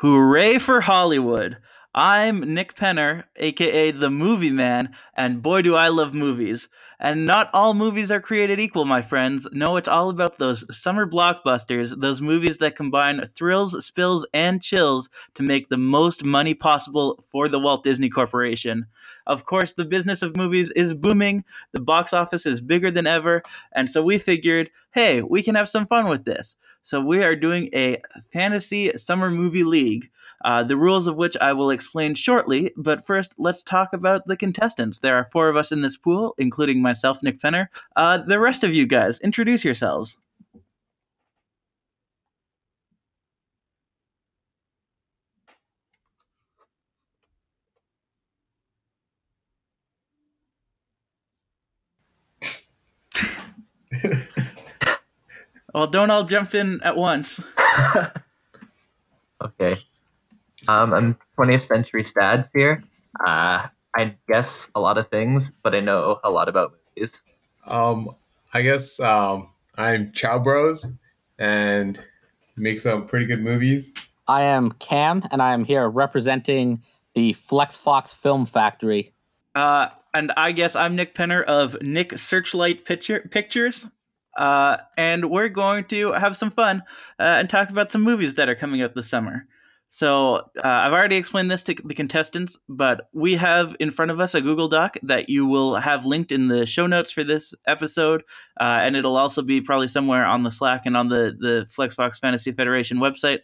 Hooray for Hollywood! I'm Nick Penner, aka the Movie Man, and boy do I love movies. And not all movies are created equal, my friends. No, it's all about those summer blockbusters, those movies that combine thrills, spills, and chills to make the most money possible for the Walt Disney Corporation. Of course, the business of movies is booming, the box office is bigger than ever, and so we figured, hey, we can have some fun with this. So we are doing a fantasy summer movie league. Uh, the rules of which I will explain shortly, but first let's talk about the contestants. There are four of us in this pool, including myself, Nick Penner. Uh, the rest of you guys, introduce yourselves. well, don't all jump in at once. okay. Um, I'm 20th Century Stads here. Uh, I guess a lot of things, but I know a lot about movies. Um, I guess um, I'm Chow Bros and make some pretty good movies. I am Cam, and I am here representing the Flex Fox Film Factory. Uh, and I guess I'm Nick Penner of Nick Searchlight Picture Pictures. Uh, and we're going to have some fun uh, and talk about some movies that are coming out this summer. So uh, I've already explained this to the contestants, but we have in front of us a Google Doc that you will have linked in the show notes for this episode, uh, and it'll also be probably somewhere on the Slack and on the the Flexbox Fantasy Federation website.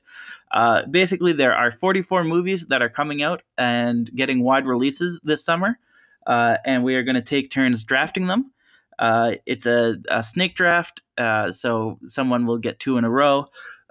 Uh, basically, there are 44 movies that are coming out and getting wide releases this summer, uh, and we are going to take turns drafting them. Uh, it's a, a, snake draft, uh, so someone will get two in a row.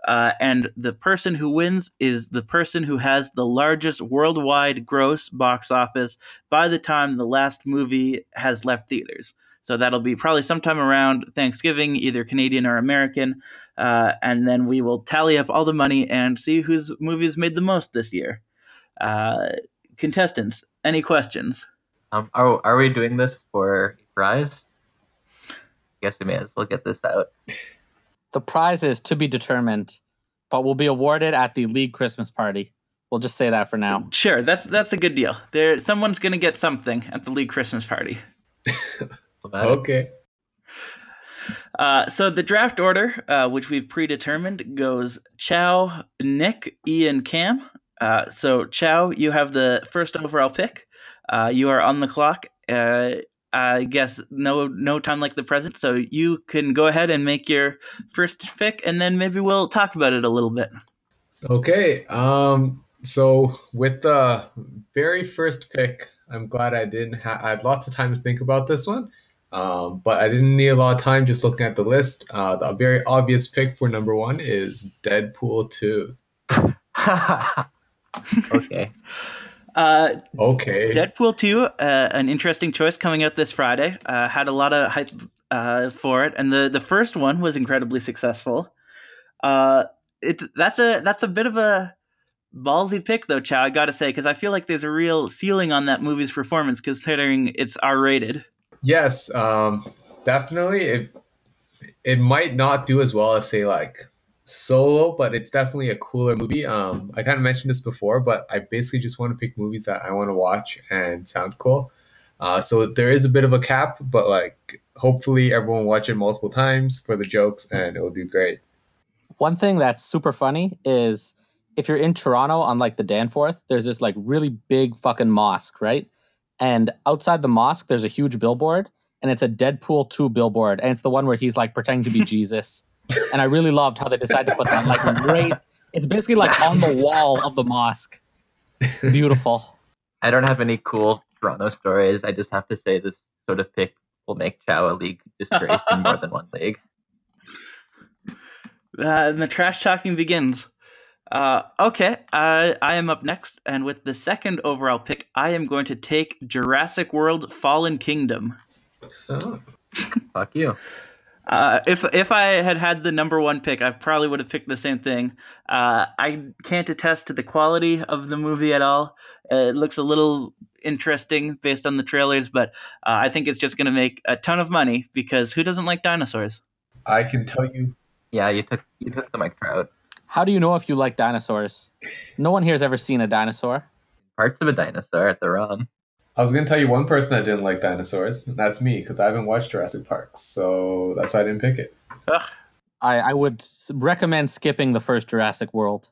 Uh, and the person who wins is the person who has the largest worldwide gross box office by the time the last movie has left theaters. So that'll be probably sometime around Thanksgiving, either Canadian or American. Uh, and then we will tally up all the money and see whose movies made the most this year. Uh, contestants, any questions? Um, are, are we doing this for prize? I guess we may as well get this out. The prize is to be determined, but will be awarded at the league Christmas party. We'll just say that for now. Sure, that's that's a good deal. There, someone's gonna get something at the league Christmas party. okay. Uh, so the draft order, uh, which we've predetermined, goes Chow, Nick, Ian, Cam. Uh, so Chow, you have the first overall pick. Uh, you are on the clock. I guess no no time like the present. So you can go ahead and make your first pick, and then maybe we'll talk about it a little bit. Okay. Um. So with the very first pick, I'm glad I didn't have. I had lots of time to think about this one, um, but I didn't need a lot of time just looking at the list. Uh, the very obvious pick for number one is Deadpool two. okay. Uh, okay. Deadpool 2, uh, an interesting choice coming out this Friday. Uh, had a lot of hype uh, for it, and the, the first one was incredibly successful. Uh, it that's a that's a bit of a ballsy pick though, Chow. I got to say because I feel like there's a real ceiling on that movie's performance considering it's R rated. Yes, um, definitely. It it might not do as well as say like solo, but it's definitely a cooler movie. Um, I kind of mentioned this before, but I basically just want to pick movies that I want to watch and sound cool. Uh, so there is a bit of a cap, but like hopefully everyone watch it multiple times for the jokes, and it'll do great. One thing that's super funny is if you're in Toronto on like the Danforth, there's this like really big fucking mosque, right? And outside the mosque, there's a huge billboard, and it's a Deadpool 2 billboard, and it's the one where he's like pretending to be Jesus and I really loved how they decided to put that like right. It's basically like on the wall of the mosque. Beautiful. I don't have any cool Toronto stories. I just have to say this sort of pick will make Chow a league disgrace in more than one league. Uh, and the trash talking begins. Uh, okay, I, I am up next, and with the second overall pick, I am going to take Jurassic World Fallen Kingdom. Oh. Fuck you. Uh, if if I had had the number one pick, I probably would have picked the same thing. Uh, I can't attest to the quality of the movie at all. Uh, it looks a little interesting based on the trailers, but uh, I think it's just going to make a ton of money because who doesn't like dinosaurs? I can tell you. Yeah, you took you took the mic Trout. How do you know if you like dinosaurs? No one here has ever seen a dinosaur. Parts of a dinosaur at the ROM. I was gonna tell you one person that didn't like dinosaurs. and That's me, because I haven't watched Jurassic Park, so that's why I didn't pick it. Ugh. I, I would recommend skipping the first Jurassic World.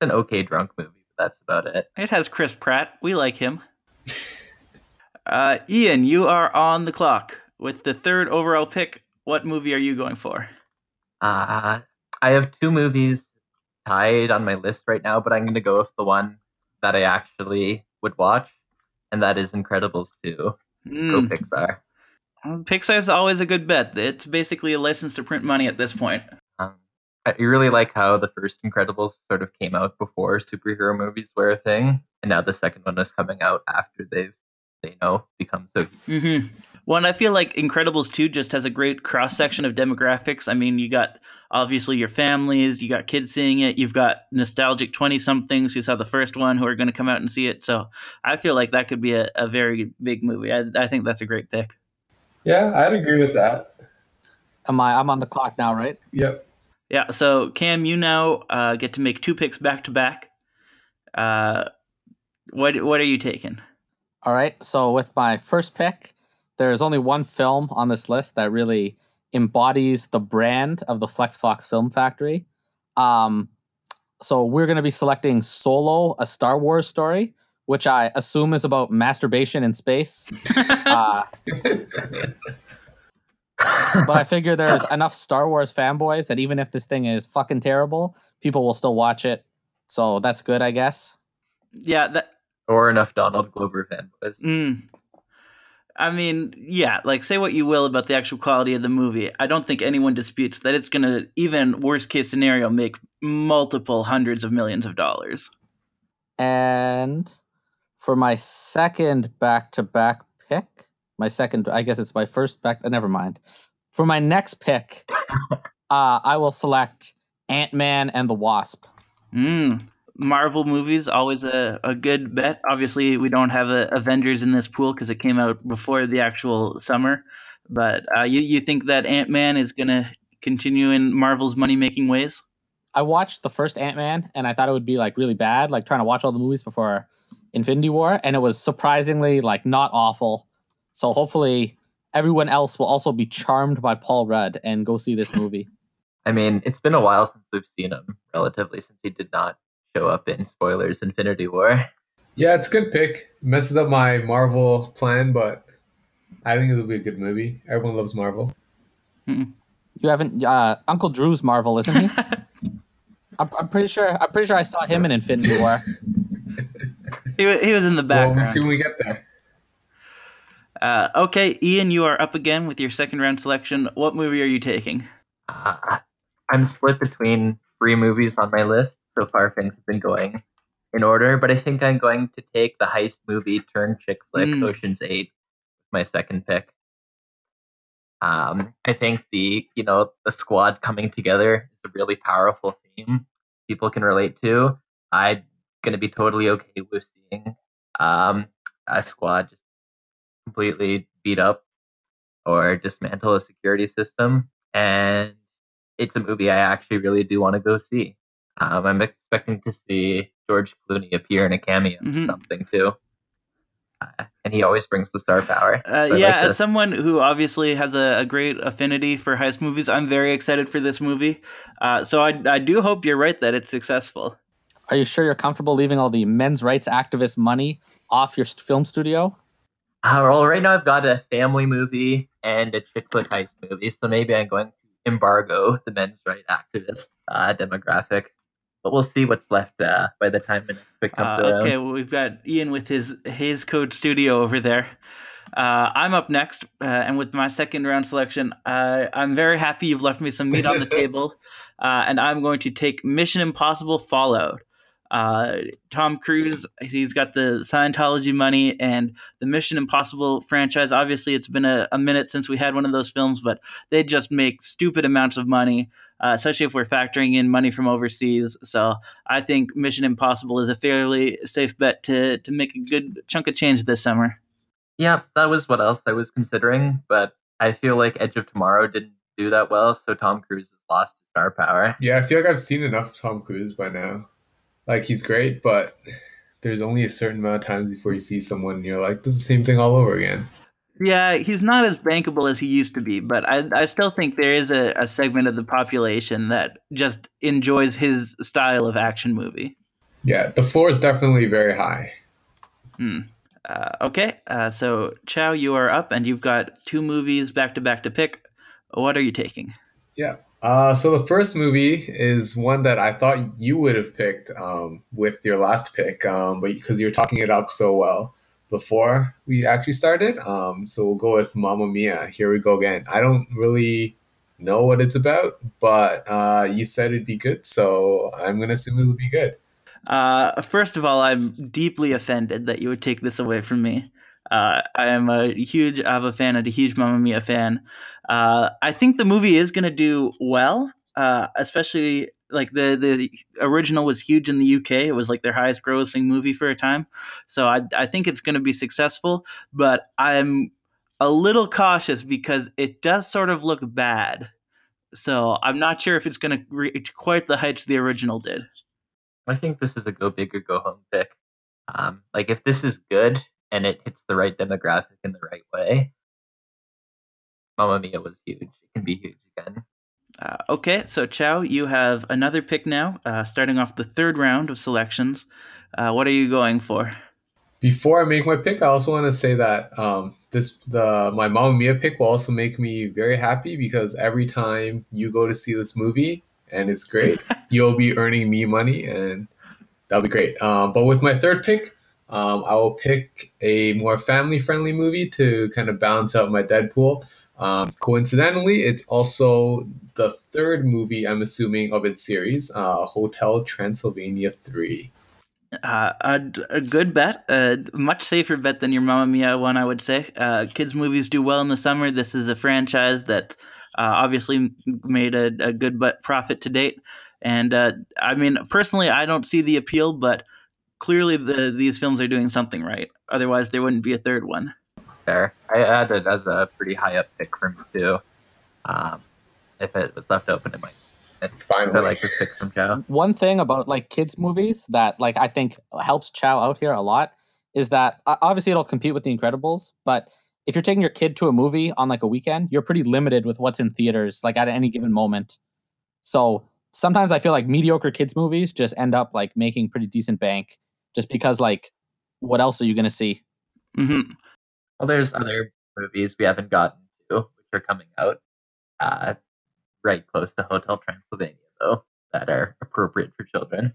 It's an okay drunk movie, but that's about it. It has Chris Pratt. We like him. uh, Ian, you are on the clock with the third overall pick. What movie are you going for? Uh, I have two movies tied on my list right now, but I'm going to go with the one that I actually would watch, and that is Incredibles 2. Go Mm, Pixar. Pixar is always a good bet. It's basically a license to print money at this point. Um, I really like how the first Incredibles sort of came out before superhero movies were a thing, and now the second one is coming out after they've they know become so. hmm Well, and I feel like Incredibles 2 just has a great cross section of demographics. I mean, you got obviously your families, you got kids seeing it, you've got nostalgic 20 somethings who saw the first one who are going to come out and see it. So I feel like that could be a, a very big movie. I, I think that's a great pick. Yeah, I'd agree with that. Am I? I'm on the clock now, right? Yep. Yeah, so Cam, you now uh, get to make two picks back to back. Uh, What What are you taking? All right. So with my first pick, there's only one film on this list that really embodies the brand of the Flex Fox Film Factory. Um, so we're going to be selecting Solo, a Star Wars story, which I assume is about masturbation in space. uh, but I figure there's enough Star Wars fanboys that even if this thing is fucking terrible, people will still watch it. So that's good, I guess. Yeah, that or enough Donald Glover fanboys. Mm. I mean, yeah, like say what you will about the actual quality of the movie. I don't think anyone disputes that it's going to, even worst case scenario, make multiple hundreds of millions of dollars. And for my second back to back pick, my second, I guess it's my first back, uh, never mind. For my next pick, uh, I will select Ant Man and the Wasp. Mm. Marvel movies, always a, a good bet. Obviously, we don't have a Avengers in this pool because it came out before the actual summer. But uh, you, you think that Ant Man is going to continue in Marvel's money making ways? I watched the first Ant Man and I thought it would be like really bad, like trying to watch all the movies before Infinity War, and it was surprisingly like not awful. So hopefully everyone else will also be charmed by Paul Rudd and go see this movie. I mean, it's been a while since we've seen him, relatively, since he did not show up in spoilers Infinity War. Yeah, it's a good pick. Messes up my Marvel plan, but I think it'll be a good movie. Everyone loves Marvel. you haven't uh, Uncle Drew's Marvel, isn't he? I'm, I'm pretty sure. I'm pretty sure I saw him in Infinity War. He, wa- he was in the Well, background. we'll see when we get there. Uh, okay, Ian, you are up again with your second round selection. What movie are you taking? Uh, I'm split between three movies on my list. So far, things have been going in order, but I think I'm going to take the heist movie turn chick flick Mm. Ocean's Eight, my second pick. Um, I think the you know the squad coming together is a really powerful theme people can relate to. I'm gonna be totally okay with seeing um, a squad just completely beat up or dismantle a security system, and it's a movie I actually really do want to go see. Um, I'm expecting to see George Clooney appear in a cameo Mhm. or something too. Uh, and he always brings the star power. Uh, So I yeah, like as someone who obviously has a, a great affinity for heist movies, I'm very excited for this movie. Uh, so I, I do hope you're right that it's successful. Are you sure you're comfortable leaving all the men's rights activist money off your st- film studio? Uh, well, right now I've got a family movie and a chick flick heist movie, so maybe I'm going to embargo the men's right activist uh, demographic. But we'll see what's left uh, by the time the next pick comes Uh, okay, well, we've got Ian with his his code studio over there. Uh, I'm up next, uh, and with my second round selection, uh, I'm very happy you've left me some meat on the table, uh, and I'm going to take Mission Impossible Fallout. Uh, Tom Cruise, he's got the Scientology money and the Mission Impossible franchise. Obviously, it's been a, a minute since we had one of those films, but they just make stupid amounts of money, uh, especially if we're factoring in money from overseas. So I think Mission Impossible is a fairly safe bet to to make a good chunk of change this summer. Yeah, that was what else I was considering, but I feel like Edge of Tomorrow didn't do that well, so Tom Cruise has lost his star power. Yeah, I feel like I've seen enough Tom Cruise by now. Like he's great, but there's only a certain amount of times before you see someone and you're like, this is the same thing all over again. Yeah, he's not as bankable as he used to be, but I, I still think there is a, a segment of the population that just enjoys his style of action movie. Yeah, the floor is definitely very high. Hmm. Uh, okay, uh, so Chow, you are up, and you've got two movies back to back to pick. What are you taking? Yeah. Uh, so the first movie is one that I thought you would have picked um, with your last pick, um, but because you're talking it up so well before we actually started. Um, so we'll go with Mamma Mia. Here we go again. I don't really know what it's about, but uh, you said it'd be good, so I'm gonna assume it would be good. Uh, first of all, I'm deeply offended that you would take this away from me. Uh, I am a huge ABBA fan and a huge Mamma Mia fan. Uh, I think the movie is going to do well, uh, especially like the the original was huge in the UK. It was like their highest grossing movie for a time, so I I think it's going to be successful. But I'm a little cautious because it does sort of look bad. So I'm not sure if it's going to reach quite the heights the original did. I think this is a go big or go home pick. Um, like if this is good and it hits the right demographic in the right way, Mamma Mia was huge. It can be huge again. Uh, okay, so Chow, you have another pick now, uh, starting off the third round of selections. Uh, what are you going for? Before I make my pick, I also want to say that um, this the my Mamma Mia pick will also make me very happy because every time you go to see this movie and it's great, you'll be earning me money and that'll be great. Um, but with my third pick, um, I will pick a more family friendly movie to kind of balance out my Deadpool. Um, coincidentally, it's also the third movie I'm assuming of its series, uh, Hotel Transylvania 3. Uh, a, a, good bet, a much safer bet than your Mamma Mia one, I would say. Uh, kids' movies do well in the summer. This is a franchise that uh, obviously made a, a good but profit to date. And uh, I mean, personally, I don't see the appeal, but clearly the these films are doing something right. Otherwise, there wouldn't be a third one. Fair. I had it as a pretty high up pick for me too. Um, if it was left open, it might. Finally, I like this pick from Chow. One thing about like kids movies that like I think helps Chow out here a lot is that obviously it'll compete with The Incredibles, but if you're taking your kid to a movie on like a weekend, you're pretty limited with what's in theaters like at any given moment. So sometimes I feel like mediocre kids movies just end up like making pretty decent bank just because like what else are you going to see? Mm-hmm. Well, there's other movies we haven't gotten to which are coming out uh, right close to Hotel Transylvania though that are appropriate for children.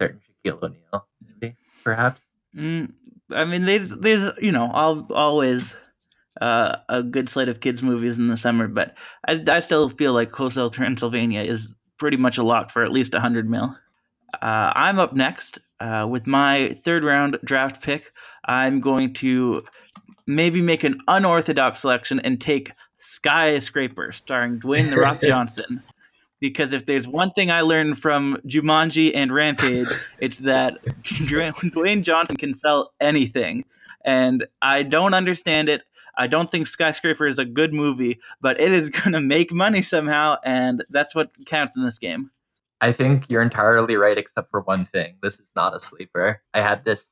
Certain Shaquille O'Neal maybe perhaps. Mm, I mean, there's there's you know I'll always uh, a good slate of kids movies in the summer, but I, I still feel like Hotel Transylvania is pretty much a lock for at least 100 mil. Uh, I'm up next uh, with my third round draft pick. I'm going to maybe make an unorthodox selection and take Skyscraper, starring Dwayne The Rock Johnson. Because if there's one thing I learned from Jumanji and Rampage, it's that Dwayne Johnson can sell anything. And I don't understand it. I don't think Skyscraper is a good movie, but it is going to make money somehow, and that's what counts in this game. I think you're entirely right, except for one thing. This is not a sleeper. I had this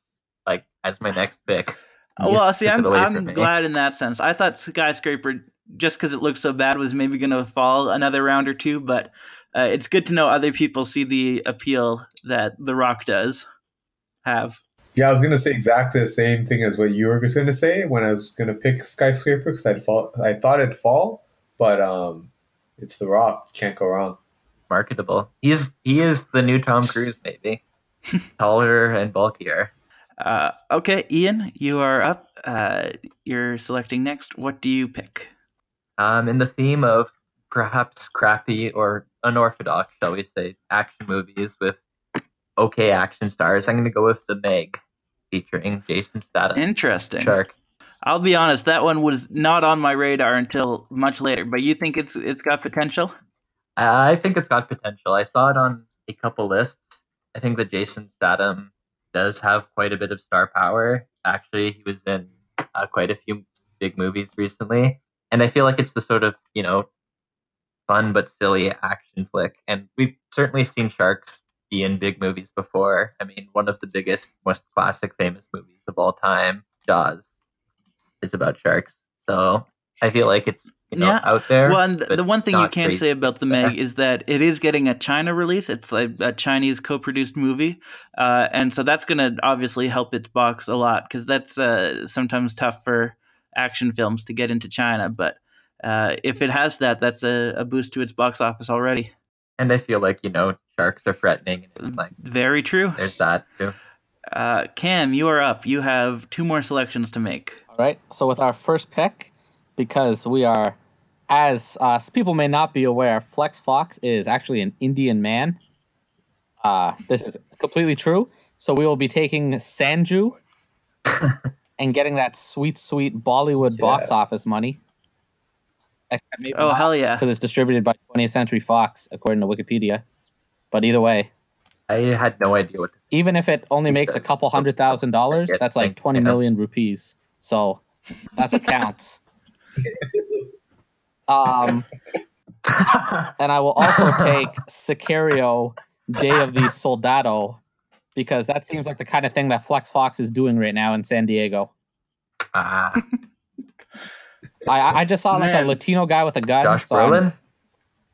like as my next pick. Well, see, I'm, I'm glad in that sense. I thought Skyscraper, just because it looked so bad, was maybe going to fall another round or two, but uh, it's good to know other people see the appeal that The Rock does have. Yeah, I was gonna say exactly the same thing as what you were gonna say when I was gonna pick skyscraper because I'd fall. I thought it'd fall, but um, it's The Rock. Can't go wrong. Marketable. He's he is the new Tom Cruise, maybe taller and bulkier. Uh, okay, Ian, you are up. Uh, you're selecting next. What do you pick? Um, in the theme of perhaps crappy or unorthodox, shall we say, action movies with okay action stars. I'm going to go with The Meg, featuring Jason Statham. Interesting. Shark. I'll be honest, that one was not on my radar until much later. But you think it's it's got potential? I think it's got potential. I saw it on a couple lists. I think that Jason Statham does have quite a bit of star power. Actually, he was in uh, quite a few big movies recently, and I feel like it's the sort of you know fun but silly action flick. And we've certainly seen sharks be in big movies before. I mean, one of the biggest, most classic, famous movies of all time, Jaws, is about sharks. So I feel like it's you know Yeah. out there. Well, and the one thing you can crazy say about the. Meg is that it is getting a China release. It's a, a Chinese co-produced movie, uh, and so that's going to obviously help its box a lot because that's uh, sometimes tough for action films to get into China. But uh, if it has that, that's a, a boost to its box office already. And I feel like you know sharks are threatening. It's like Very true. there's that too. Uh, Cam, you are up. You have two more selections to make. All right. So with our first pick, because we are, as uh, people may not be aware, Flex Fox is actually an Indian man. Uh, this is completely true. So we will be taking Sanju and getting that sweet, sweet Bollywood box office money. Maybe Oh not, hell yeah! because it's distributed by 20th Century Fox, according to Wikipedia. But either way, I had no idea what. Even if it only makes a couple hundred thousand dollars, that's like thank- twenty yeah. million rupees. So that's what counts. um, and I will also take Sicario Day of the Soldado because that seems like the kind of thing that Flex Fox is doing right now in San Diego. Ah, I- I, I just saw like Man. a Latino guy with a gun. Josh so I'm- Brolin.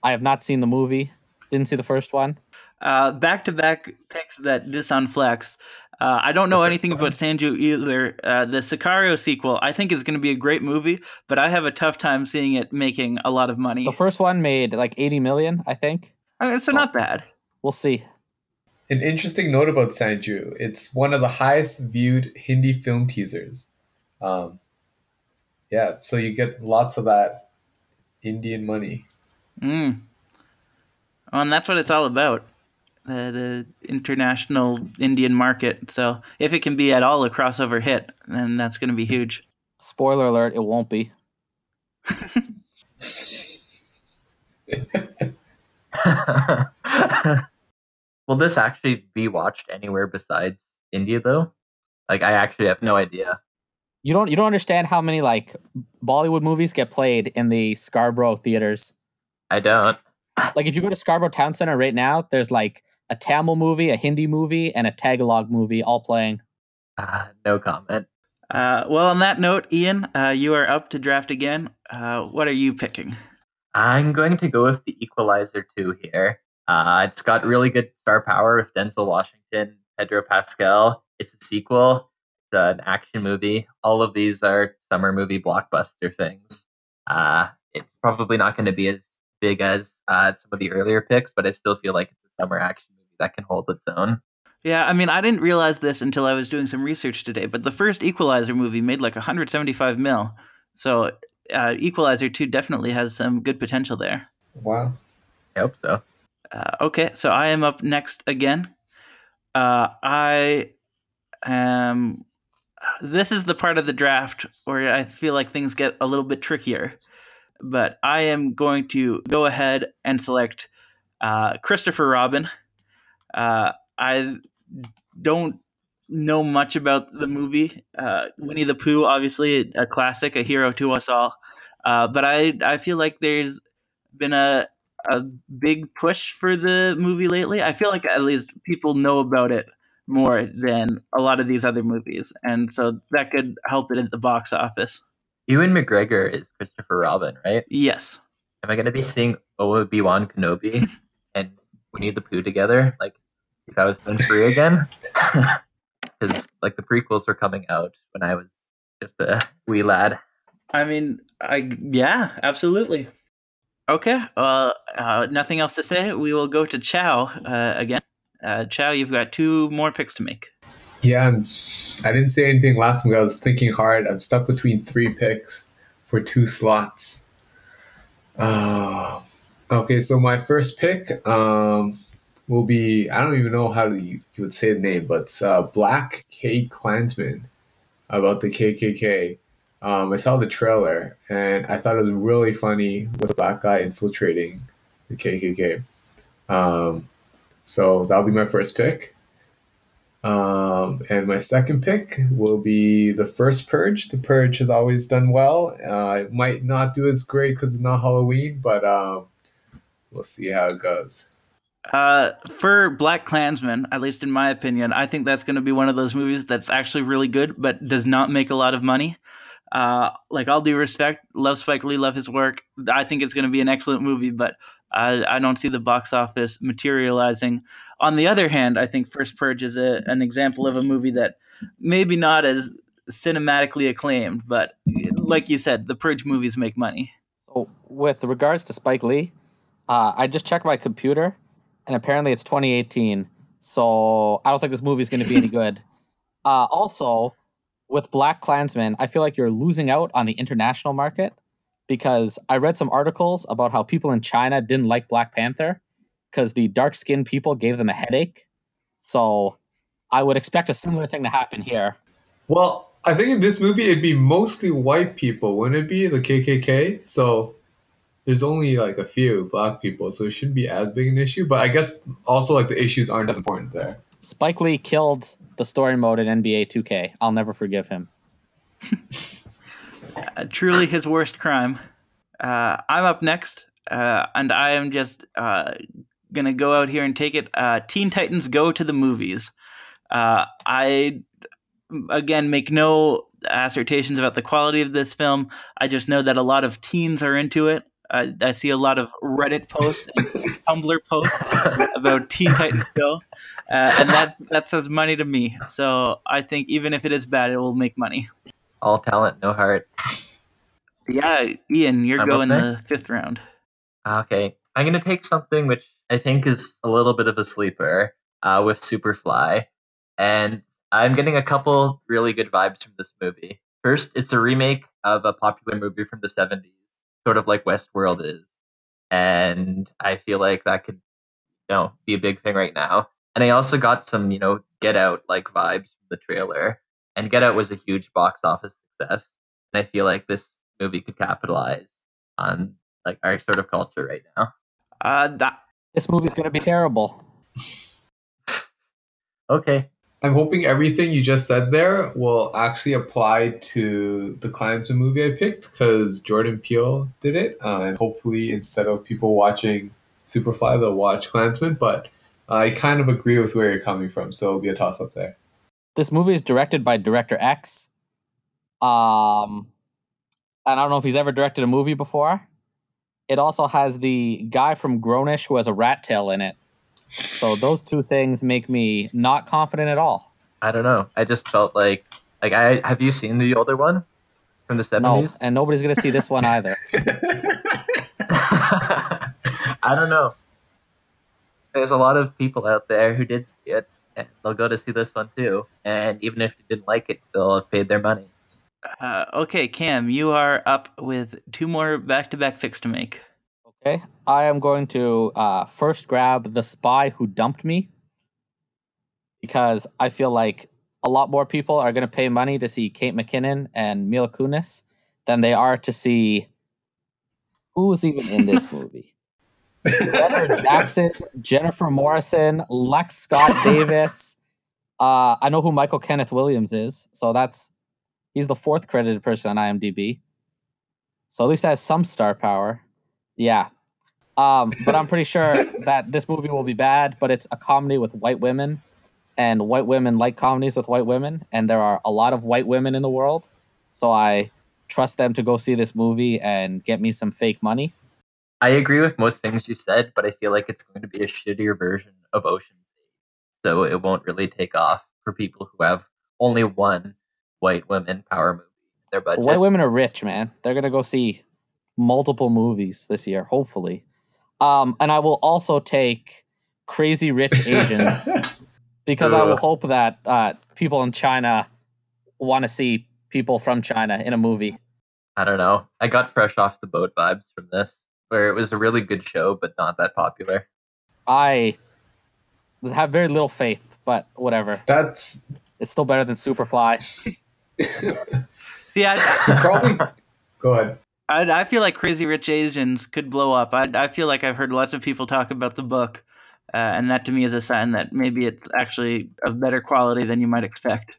I have not seen the movie. Didn't see the first one. Uh, back-to-back picks that dis on Flex. Uh, I don't know anything about Sanju either. Uh, the Sicario sequel, I think, is going to be a great movie, but I have a tough time seeing it making a lot of money. The first one made like eighty million, I think. I mean, so not bad. We'll see. An interesting note about Sanju, it's one of the highest viewed Hindi film teasers. Um, yeah, so you get lots of that Indian money. Mm. Oh, and that's what it's all about. Uh, the international Indian market. So if it can be at all a crossover hit, then that's going to be huge. Spoiler alert: it won't be. Will this actually be watched anywhere besides India though? Like I actually have no idea. You don't you don't understand how many like Bollywood movies get played in the Scarborough theaters. I don't. Like if you go to Scarborough Town Center right now, there's like a Tamil movie, a Hindi movie, and a Tagalog movie all playing. Uh, no comment. Uh, well, on that note, Ian, uh, you are up to draft again. Uh, what are you picking? I'm going to go with the Equalizer 2 here. Uh, it's got really good star power with Denzel Washington, Pedro Pascal. It's a sequel. It's an action movie. All of these are summer movie blockbuster things. Uh, it's probably not going to be as big as uh, some of the earlier picks, but I still feel like it's a summer action movie that can hold its own. Yeah, I mean, I didn't realize this until I was doing some research today, but the first Equalizer movie made like 175 mil. So uh, Equalizer 2 definitely has some good potential there. Wow. I hope so. Uh, okay, so I am up next again. Uh, I am. This is the part of the draft where I feel like things get a little bit trickier. But I am going to go ahead and select uh, Christopher Robin. Uh, I don't know much about the movie. Uh, Winnie the Pooh, obviously a classic, a hero to us all. Uh, but I, I feel like there's been a a big push for the movie lately. I feel like at least people know about it more than a lot of these other movies, and so that could help it at the box office. Ewan McGregor is Christopher Robin, right? Yes. Am I going to be seeing Obi Wan Kenobi and Winnie the Pooh together, like 2003 again? Because like the prequels were coming out when I was just a wee lad. I mean, I yeah, absolutely. Okay. Uh, uh, nothing else to say. We will go to Chow uh, again. Uh, Chow, you've got two more picks to make. Yeah, I'm, I didn't say anything last week. I was thinking hard. I'm stuck between three picks for two slots. Uh, okay, so my first pick um, will be I don't even know how you, you would say the name, but uh, Black K Klansman about the KKK. Um, I saw the trailer and I thought it was really funny with a black guy infiltrating the KKK. Um, so that'll be my first pick. Um, and my second pick will be the first Purge. The Purge has always done well. Uh, it might not do as great because it's not Halloween, but um, we'll see how it goes. Uh, for Black Klansman, at least in my opinion, I think that's going to be one of those movies that's actually really good, but does not make a lot of money. Uh, like all due respect, love Spike Lee, love his work. I think it's going to be an excellent movie, but I, I don't see the box office materializing. On the other hand, I think First Purge is a, an example of a movie that maybe not as cinematically acclaimed, but like you said, the Purge movies make money. So, with regards to Spike Lee, uh, I just checked my computer, and apparently it's 2018. So I don't think this movie is going to be any good. Uh, also, with Black Klansmen, I feel like you're losing out on the international market because I read some articles about how people in China didn't like Black Panther because the dark skinned people gave them a headache. So I would expect a similar thing to happen here. Well, I think in this movie it'd be mostly white people, wouldn't it be? The KKK. So there's only like a few black people, so it shouldn't be as big an issue. But I guess also like the issues aren't as important there. Spike Lee killed the story mode in NBA 2K. I'll never forgive him. Uh, truly his worst crime. Uh, I'm up next, uh, and I am just uh, gonna go out here and take it. Uh, Teen Titans Go to the movies. Uh, I again make no assertions about the quality of this film. I just know that a lot of teens are into it. I, I see a lot of Reddit posts and Tumblr posts about Teen Titans Go, uh, and that that says money to me. So I think even if it is bad, it will make money. All talent, no heart. Yeah, Ian, you're I'm going the fifth round. Okay, I'm gonna take something which I think is a little bit of a sleeper uh, with Superfly, and I'm getting a couple really good vibes from this movie. First, it's a remake of a popular movie from the 70s, sort of like Westworld is, and I feel like that could, you know, be a big thing right now. And I also got some, you know, Get Out like vibes from the trailer, and Get Out was a huge box office success, and I feel like this movie could capitalize on like our sort of culture right now. Uh, that, This movie's going to be terrible. Okay, I'm hoping everything you just said there will actually apply to the Klansman movie I picked because Jordan Peele did it, uh, and hopefully instead of people watching Superfly, they'll watch Klansman. But I kind of agree with where you're coming from, so it'll be a toss up there. This movie is directed by Director X. Um, and I don't know if he's ever directed a movie before. It also has the guy from Grownish who has a rat tail in it. So those two things make me not confident at all. I don't know. I just felt like like I have you seen the older one from the No, seventies? and nobody's gonna see this one either. I don't know. There's a lot of people out there who did see it, and they'll go to see this one too. And even if they didn't like it, they'll have paid their money. uh, okay, Cam, you are up with two more back-to-back picks to make. Okay, I am going to uh, first grab the spy who dumped me because I feel like a lot more people are going to pay money to see Kate McKinnon and Mila Kunis than they are to see who's even in this movie. Leonard Jackson, Jennifer Morrison, Lex Scott Davis. Uh, I know who Michael Kenneth Williams is, so that's he's the fourth credited person on IMDb. So at least has some star power. Yeah. Um, but I'm pretty sure that this movie will be bad, but it's a comedy with white women, and white women like comedies with white women, and there are a lot of white women in the world. So I trust them to go see this movie and get me some fake money. I agree with most things you said, but I feel like it's going to be a shittier version of Ocean's Eight, so it won't really take off for people who have only one white women power movie in their budget. White women are rich, man. They're gonna go see multiple movies this year, hopefully. Um, and I will also take Crazy Rich Asians because I will hope that uh, people in China want to see people from China in a movie. I don't know. I got fresh off the boat vibes from this, where it was a really good show, but not that popular. I have very little faith, but whatever. That's It's still better than Superfly. See, I, probably. Go ahead. I, I feel like Crazy Rich Asians could blow up. I, I feel like I've heard lots of people talk about the book, uh, and that to me is a sign that maybe it's actually of better quality than you might expect.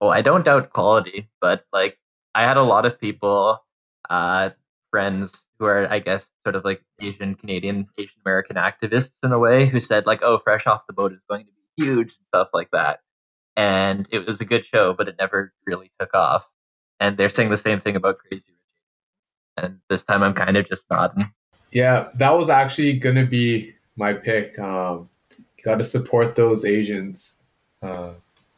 Oh, I don't doubt quality, but like I had a lot of people uh, friends who are, I guess, sort of like Asian Canadian, Asian American activists in a way, who said like, "Oh, Fresh Off the Boat is going to be huge" and stuff like that. And it was a good show, but it never really took off. And they're saying the same thing about Crazy. And this time, I'm kind of just nodding. Yeah, that was actually gonna be my pick. Um, got to support those Asians. Uh,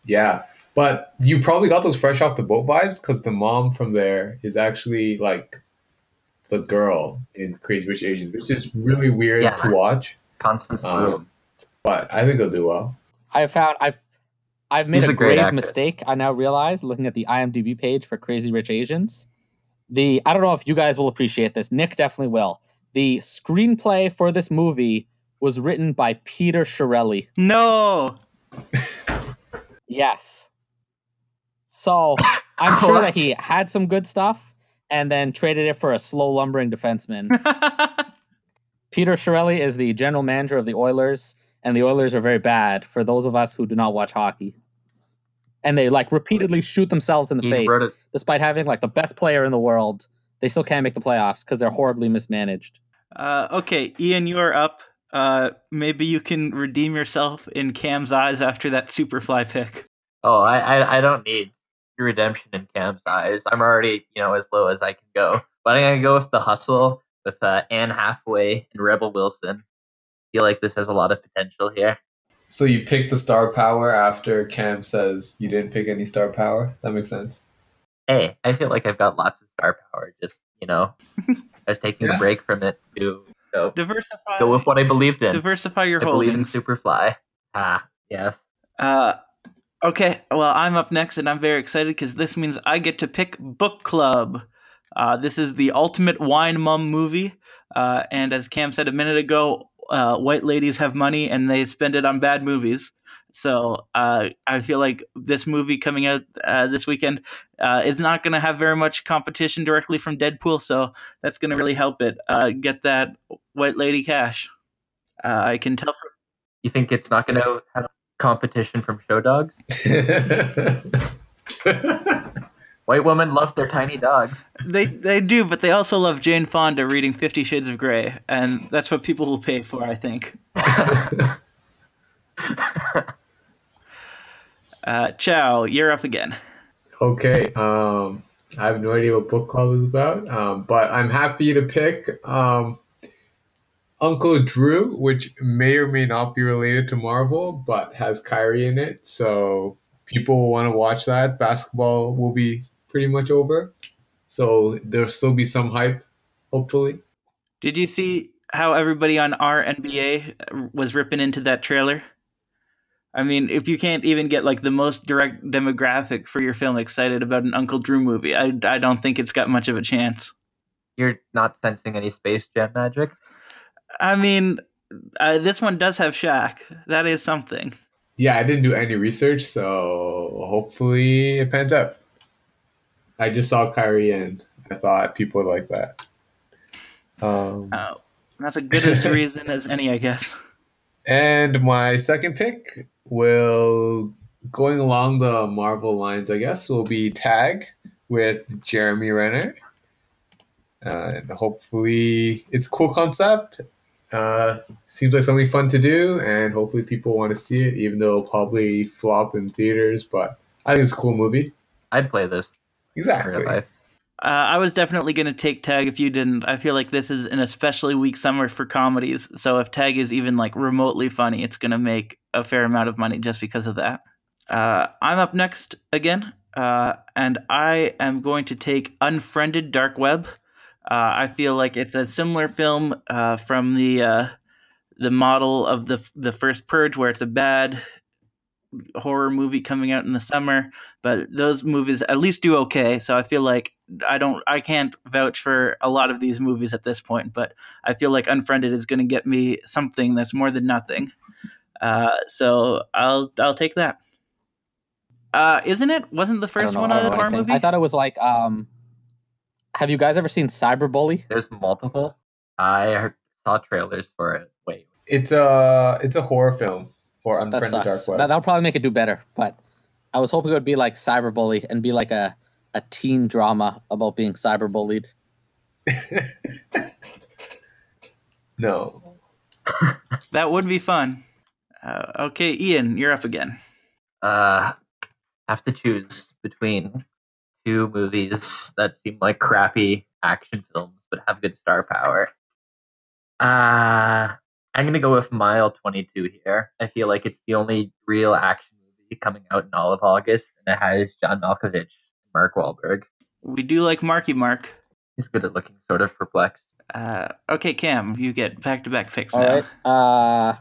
yeah, but you probably got those fresh off the boat vibes because the mom from there is actually like the girl in Crazy Rich Asians, which is really weird Yeah. to watch. Constance Wu. Um, but I think it'll do well. I found I've I've made He's a, a great grave actor. mistake. I now realize looking at the IMDb page for Crazy Rich Asians. The I don't know if you guys will appreciate this. Nick definitely will. The screenplay for this movie was written by Peter Chiarelli. No. Yes. So I'm sure that he had some good stuff and then traded it for a slow lumbering defenseman. Peter Chiarelli is the general manager of the Oilers, and the Oilers are very bad for those of us who do not watch hockey. And they like repeatedly shoot themselves in the He face, wrote despite having like the best player in the world. They still can't make the playoffs because they're horribly mismanaged. uh, okay, Ian, you are up. Uh, maybe you can redeem yourself in Cam's eyes after that Superfly pick. Oh, I, I, I don't need redemption in Cam's eyes. I'm already, you know, as low as I can go. But I'm gonna go with the hustle with uh, Anne Hathaway and Rebel Wilson. I feel like this has a lot of potential here. So you picked the star power after Cam says you didn't pick any star power. That makes sense. Hey, I feel like I've got lots of star power. Just you know, I was taking Yeah. a break from it to you know, Diversify. go with what I believed in. diversify your I believe in. Superfly. Ah, yes. Uh, okay, well, I'm up next, and I'm very excited because this means I get to pick book club. Uh, this is the ultimate wine mum movie, uh, and as Cam said a minute ago, uh, white ladies have money and they spend it on bad movies. So uh, I feel like this movie coming out uh, this weekend uh, is not going to have very much competition directly from Deadpool, so that's going to really help it uh, get that white lady cash. Uh, I can tell from You think it's not going to have competition from show dogs? White women love their tiny dogs. They they do, but they also love Jane Fonda reading Fifty Shades of Grey, and that's what people will pay for, I think. Uh, Chow, you're up again. Okay. Um, I have no idea what book club is about, um, but I'm happy to pick um, Uncle Drew, which may or may not be related to Marvel, but has Kyrie in it. So people will want to watch that. Basketball will be pretty much over. So there'll still be some hype, hopefully. Did you see how everybody on our NBA was ripping into that trailer? I mean, if you can't even get like the most direct demographic for your film excited about an Uncle Drew movie, I, I don't think it's got much of a chance. You're not sensing any Space Jam magic? I mean, uh, this one does have Shaq. That is something. Yeah, I didn't do any research, so hopefully it pans out. I just saw Kyrie and I thought people would like that. Um, Uh, that's a good as reason as any, I guess. and my second pick will, going along the Marvel lines, I guess, will be Tag with Jeremy Renner. Uh, and hopefully it's a cool concept. Uh, seems like something fun to do, and hopefully people want to see it, even though it'll probably flop in theaters. But I think it's a cool movie. I'd play this in Exactly. real life. Uh, I was definitely going to take Tag if you didn't. I feel like this is an especially weak summer for comedies. So if Tag is even like remotely funny, it's going to make a fair amount of money just because of that. Uh, I'm up next again, uh, and I am going to take Unfriended Dark Web. Uh, I feel like it's a similar film uh, from the uh, the model of the the first Purge, where it's a bad horror movie coming out in the summer but those movies at least do okay so i feel like i don't i can't vouch for a lot of these movies at this point but i feel like unfriended is going to get me something that's more than nothing uh, so i'll i'll take that uh, isn't it wasn't the first know, one I a horror anything. movie I thought it was like um have you guys ever seen Cyberbully? There's multiple. I saw trailers for it. Wait, It's a it's a horror film or That Unfriended sucks. Dark Web. That, that'll probably make it do better, but I was hoping it would be like Cyberbully and be like a, a teen drama about being cyberbullied. no. That would be fun. Uh, okay, Ian, you're up again. Uh, have to choose between two movies that seem like crappy action films but have good star power. Uh, I'm gonna go with Mile 22 here. I feel like it's the only real action movie coming out in all of August, and it has John Malkovich and Mark Wahlberg. We do like Marky Mark. He's good at looking sort of perplexed. Uh, okay, Cam, you get back to back picks All now. right. Uh,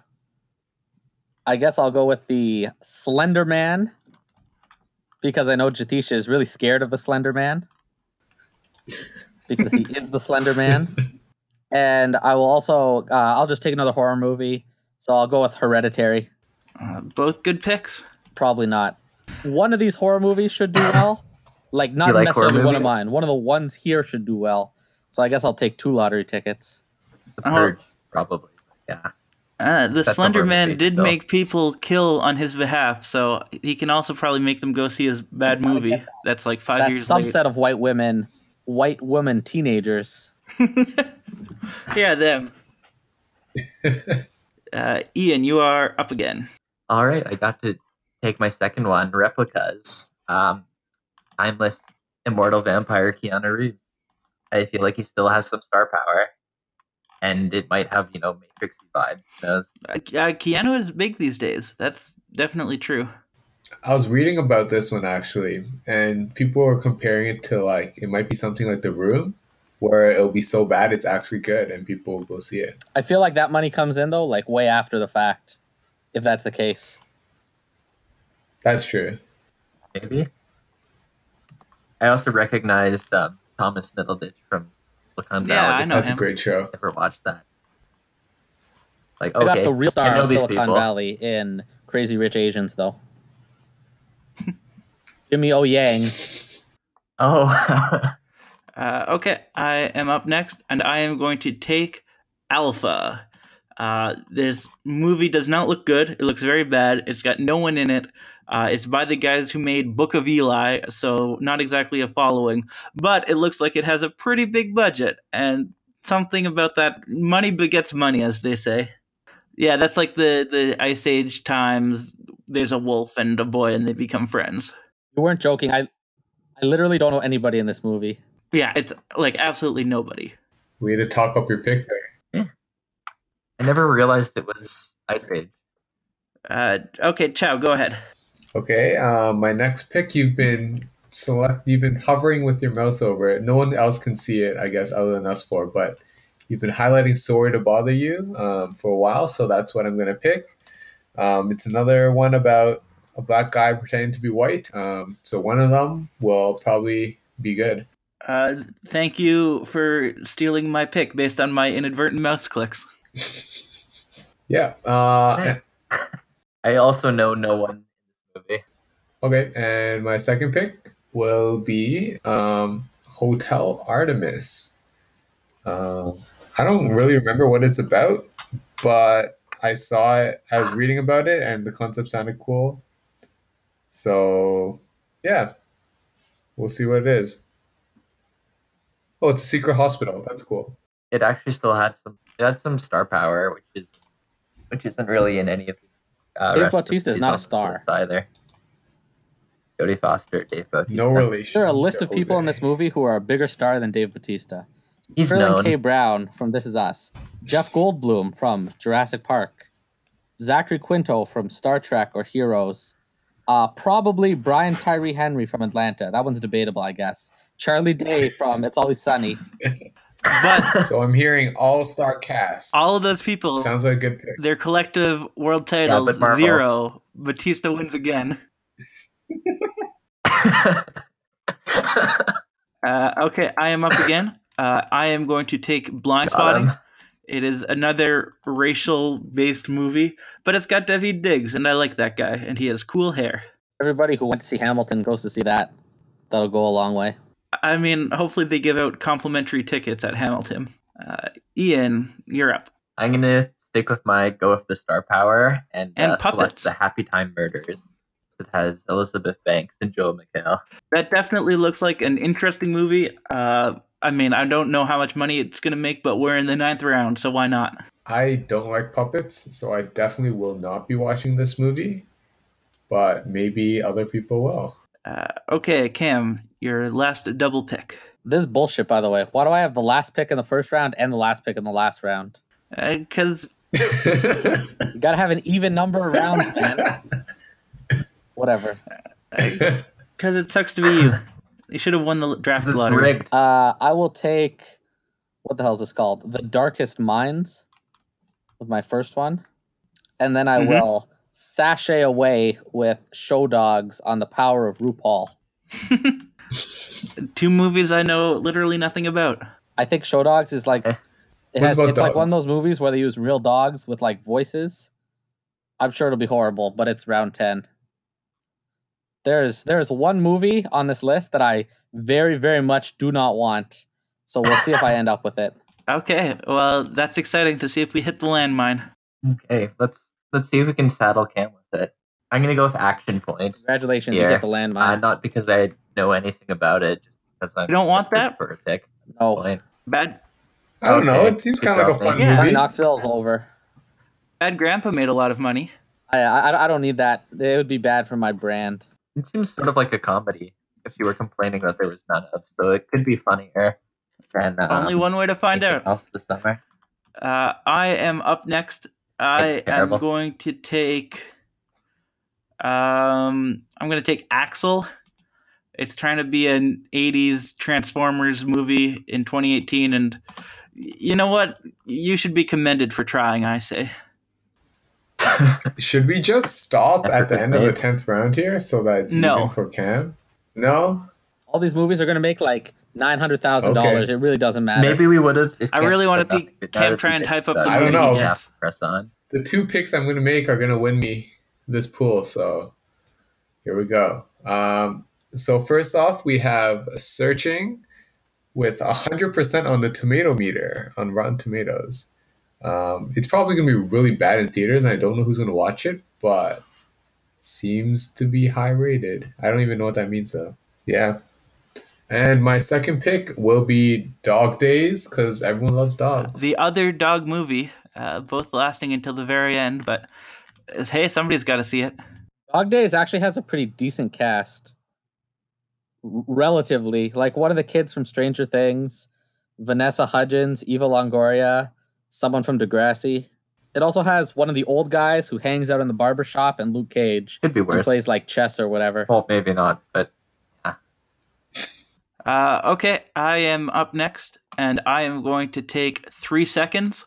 I guess I'll go with the Slender Man because I know Jatisha is really scared of the Slender Man because he is the Slender Man. And I will also, uh, I'll just take another horror movie. So I'll go with Hereditary. Uh, both good picks. Probably not. One of these horror movies should do well. Like, not like necessarily one of mine. One of the ones here should do well. So I guess I'll take two lottery tickets. The Oh. Purge, probably. Yeah. Uh, the That's Slender Man motivation, did though. make people kill on his behalf, so he can also probably make them go see his bad movie. That's like five That years subset of white women, white women teenagers. Late. yeah, them. uh, Ian, you are up again. All right, I got to take my second one, replicas. Um, timeless, immortal vampire Keanu Reeves. I feel like he still has some star power, and it might have you know Matrixy vibes. Who knows? Uh, uh, Keanu is big these days. That's definitely true. I was reading about this one actually, and people were comparing it to like it might be something like The Room, where it'll be so bad it's actually good, and people will go see it. I feel like that money comes in though, like way after the fact, if that's the case. That's true. Maybe. I also recognized um, Thomas Middleditch from Silicon Yeah, Valley. I know That's him. a great show. Never watched that. Like I got okay, the real star of Silicon people. Valley in Crazy Rich Asians though. Jimmy O Yang. Oh, Uh, okay, I am up next, and I am going to take Alpha. Uh, this movie does not look good. It looks very bad. It's got no one in it. Uh, it's by the guys who made Book of Eli, so not exactly a following, but it looks like it has a pretty big budget, and something about that money begets money, as they say. Yeah, that's like the, the Ice Age times. There's a wolf and a boy, and they become friends. You weren't joking. I I literally don't know anybody in this movie. Yeah, it's like absolutely nobody. We had to talk up your pick there. I never realized it was Ice Age. Uh, okay, Chow, go ahead. Okay, uh, my next pick you've been select you've been hovering with your mouse over it. No one else can see it, I guess, other than us four, but you've been highlighting Sorry to Bother You um, for a while, so that's what I'm gonna pick. Um, it's another one about a black guy pretending to be white. Um, so one of them will probably be good. Uh, thank you for stealing my pick based on my inadvertent mouse clicks. Yeah. Uh, Nice. I also know no one in this movie. Okay, and my second pick will be um, Hotel Artemis. Um, I don't really remember what it's about, but I saw it. I was reading about it, and the concept sounded cool. So, yeah, we'll see what it is. Oh, it's a secret hospital. That's cool. It actually still had some. It had some star power, which is, which isn't really in any of the. Uh, Dave rest Bautista is not a star. either. Jodie Foster, Dave Bautista. No relation. There are a list of people in this movie who are a bigger star than Dave Batista. He's Sterling known. K. Brown from This Is Us, Jeff Goldblum from Jurassic Park, Zachary Quinto from Star Trek or Heroes, uh, probably Brian Tyree Henry from Atlanta. That one's debatable, I guess. Charlie Day from It's Always Sunny. But So I'm hearing all star cast. all of those people, Sounds like a good pick. their collective world titles but Marvel. zero. Batista wins again. Uh, okay, I am up again. Uh, I am going to take Blind Got Spotting. It is another racial-based movie, but it's got Daveed Diggs, and I like that guy, and he has cool hair. Everybody who went to see Hamilton goes to see that. That'll go a long way. I mean, hopefully they give out complimentary tickets at Hamilton. Uh, Ian, you're up. I'm gonna stick with my go with the star power and, And uh, select puppets. the Happy Time Murders. It has Elizabeth Banks and Joel McHale. That definitely looks like an interesting movie. Uh, I mean, I don't know how much money it's going to make, but we're in the ninth round, so why not? I don't like puppets, so I definitely will not be watching this movie. But maybe other people will. Uh, okay, Cam, your last double pick. This is bullshit, by the way. Why do I have the last pick in the first round and the last pick in the last round? Because You gotta have an even number of rounds, man. Whatever. because it sucks to be you. You should have won the draft It's lottery. rigged. Uh, I will take what the hell is this called? The Darkest Minds with my first one, and then I Mhm. will sashay away with Show Dogs on the Power of RuPaul. Two movies I know literally nothing about. I think Show Dogs is like Eh. it has, about it's like one of those movies where they use real dogs with like voices. I'm sure it'll be horrible, but it's round ten. There's there's one movie on this list that I very very much do not want. So we'll see if I end up with it. Okay, well, that's exciting to see if we hit the landmine. Okay, let's let's see if we can saddle Cam with it. I'm gonna go with Action Point. Congratulations, you Yeah. get the Uh, landmine. not because I know anything about it, just because I'm don't want that? for a pick. no, Point. Bad I don't know. Okay. It seems kind of like a fun Yeah. movie. Knoxville is over. Bad Grandpa made a lot of money. I, I I don't need that. It would be bad for my brand. It seems sort of like a comedy if you were complaining that there was none of, so it could be funnier than uh, Only one way to find out. else this summer. Uh, I am up next. I am going to take. Um, I'm going to take Axel. It's trying to be an '80s Transformers movie in 2018, and you know what? You should be commended for trying. I say. Should we just stop at the end of the tenth round here so that it's No. for Cam? No. All these movies are going to make like nine hundred thousand dollars. It really doesn't matter. Maybe we would have. I really want to see Cam try and hype up the I don't know. he. Press on. The two picks I'm going to make are going to win me this pool. So here we go. Um, so first off, we have searching with 100% on the tomato meter on Rotten Tomatoes. Um, it's probably going to be really bad in theaters, and I don't know who's going to watch it, but seems to be high rated. I don't even know what that means though. Yeah. And my second pick will be Dog Days because everyone loves dogs. The other dog movie, uh, both lasting until the very end, but hey, somebody's got to see it. Dog Days actually has a pretty decent cast, R- relatively. Like one of the kids from Stranger Things, Vanessa Hudgens, Eva Longoria, someone from Degrassi. It also has one of the old guys who hangs out in the barber shop and Luke Cage. Could be Who worse. plays like chess or whatever. Well, maybe not, but Uh, okay, I am up next, and I am going to take three seconds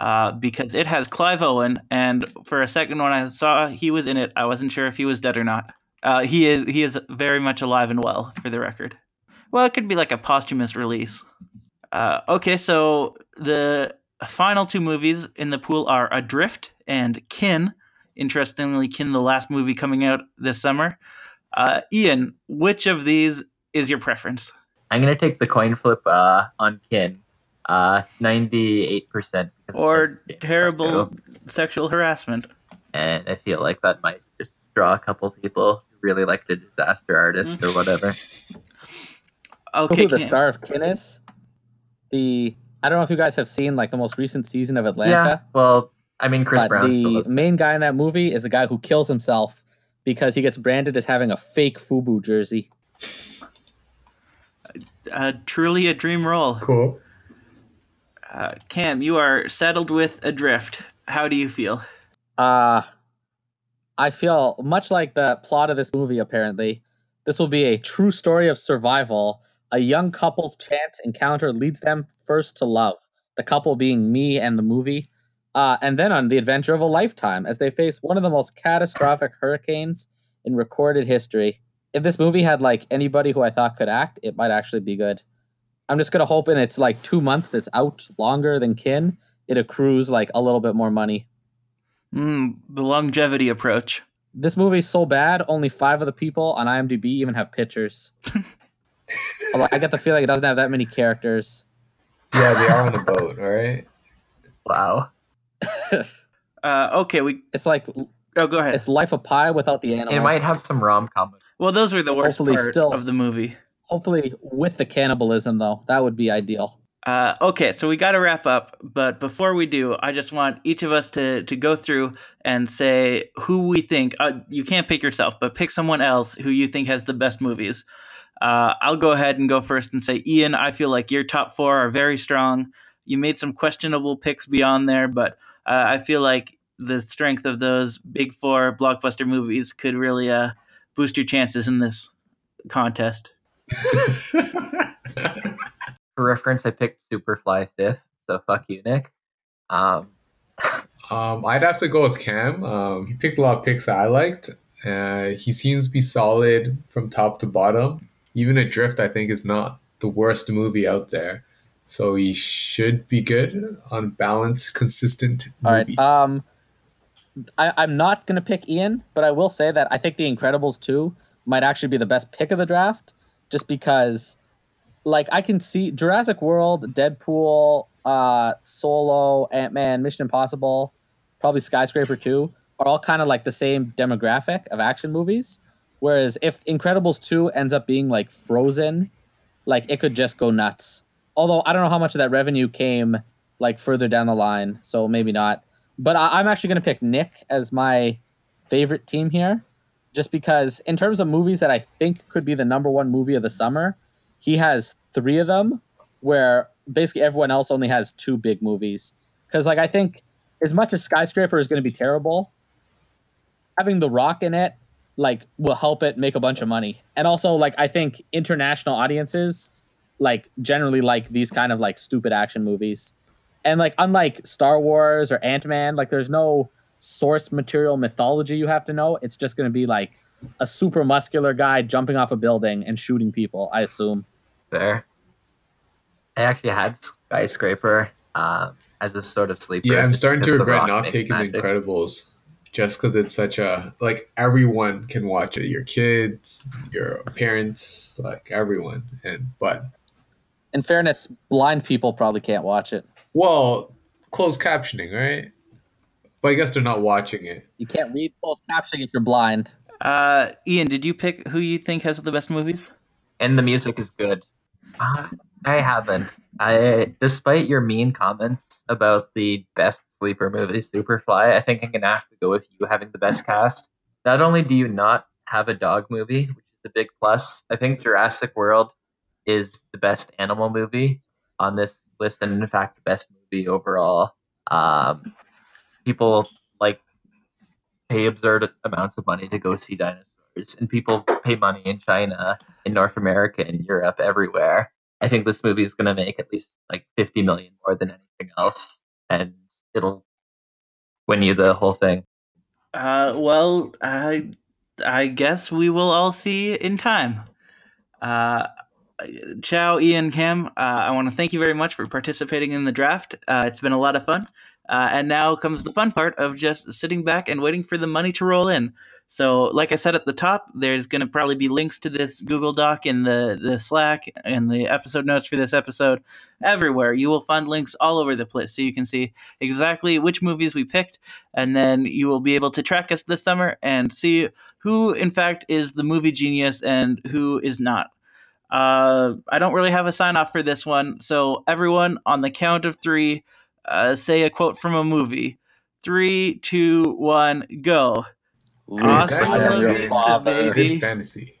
uh, because it has Clive Owen, and for a second when I saw he was in it, I wasn't sure if he was dead or not. Uh, he is he is very much alive and well, for the record. Well, it could be like a posthumous release. Uh, okay, so the final two movies in the pool are Adrift and Kin. Interestingly, Kin, the last movie coming out this summer. Uh, Ian, which of these is your preference? I'm gonna take the coin flip uh, on Kin. Uh, ninety-eight percent. or terrible sexual harassment. and I feel like that might just draw a couple people who really like the disaster artist or whatever. Okay, who the Cam. star of Kin is? The I don't know if you guys have seen like the most recent season of Atlanta. Yeah. Atlanta. Well, I mean, Chris Brown. the main guy in that movie is the guy who kills himself because he gets branded as having a fake FUBU jersey. Uh, truly a dream role. Cool. Uh, Cam, you are settled with Adrift. How do you feel? Uh I feel much like the plot of this movie apparently. This will be a true story of survival. A young couple's chance encounter leads them first to love. The couple being me and the movie. Uh, and then on the adventure of a lifetime as they face one of the most catastrophic hurricanes in recorded history. If this movie had like anybody who I thought could act, it might actually be good. I'm just gonna hope in it's like two months, it's out longer than kin. It accrues like a little bit more money. Mm, the longevity approach. This movie's so bad, only five of the people on IMDb even have pictures. Although I get the feeling it doesn't have that many characters. Yeah, they are on a boat, all right? wow. Uh, okay, we. It's like Oh, go ahead. it's Life of Pi without the animals. It might have some rom com. Well, those were the worst Hopefully part still- of the movie. Hopefully, with the cannibalism though, that would be ideal. Uh, okay, so we got to wrap up, but before we do, I just want each of us to to go through and say who we think. Uh, you can't pick yourself, but pick someone else who you think has the best movies. Uh, I'll go ahead and go first and say, Ian, I feel like your top four are very strong. You made some questionable picks beyond there, but uh, I feel like the strength of those big four blockbuster movies could really uh, boost your chances in this contest. For reference, I picked Superfly fifth, so fuck you, Nick. Um, Um, I'd have to go with Cam. Um, he picked a lot of picks that I liked. Uh, he seems to be solid from top to bottom. Even Adrift, I think, is not the worst movie out there. So he should be good on balanced, consistent All right. movies. Um, I, I'm not gonna pick Ian, but I will say that I think The Incredibles two might actually be the best pick of the draft, just because, like, I can see Jurassic World, Deadpool, uh, Solo, Ant Man, Mission Impossible, probably Skyscraper two are all kind of like the same demographic of action movies. Whereas if Incredibles two ends up being like Frozen, like it could just go nuts. Although I don't know how much of that revenue came like further down the line, so maybe not. But I, I'm actually going to pick Nick as my favorite team here, just because in terms of movies that I think could be the number one movie of the summer, he has three of them, where basically everyone else only has two big movies. Because like I think as much as Skyscraper is going to be terrible, having The Rock in it like will help it make a bunch of money. And also like I think international audiences like generally like these kind of like stupid action movies. And like unlike Star Wars or Ant-Man, like there's no source material mythology you have to know. It's just going to be like a super muscular guy jumping off a building and shooting people, I assume. Fair. I actually had Skyscraper um, as a sort of sleeper. yeah, I'm starting to regret not makes taking magic. The Incredibles just because it's such a like everyone can watch it. Your kids, your parents, like everyone. And but In fairness, blind people probably can't watch it. Well, closed captioning, right? But I guess they're not watching it. You can't read closed captioning if you're blind. Uh, Ian, did you pick who you think has the best movies? and the music is good. Uh, I haven't. I, despite your mean comments about the best sleeper movie, Superfly, I think I'm gonna have to go with you having the best cast. Not only do you not have a dog movie, which is a big plus, I think Jurassic World is the best animal movie on this list, and in fact, best movie overall. Um, people like pay absurd amounts of money to go see dinosaurs, and people pay money in China in North America in Europe, everywhere. I think this movie is going to make at least like 50 million more than anything else, and it'll win you the whole thing. Uh, well, I I guess we will all see in time. Uh, ciao, Ian Cam. Uh, I want to thank you very much for participating in the draft. Uh, it's been a lot of fun. Uh, and now comes the fun part of just sitting back and waiting for the money to roll in. So, like I said at the top, there's going to probably be links to this Google Doc in the, the Slack and the episode notes for this episode everywhere. You will find links all over the place so you can see exactly which movies we picked, and then you will be able to track us this summer and see who, in fact, is the movie genius and who is not. Uh, I don't really have a sign off for this one, so everyone on the count of three, uh, say a quote from a movie. Three, two, one, go. Luke, Awesome I am your father. Good fantasy.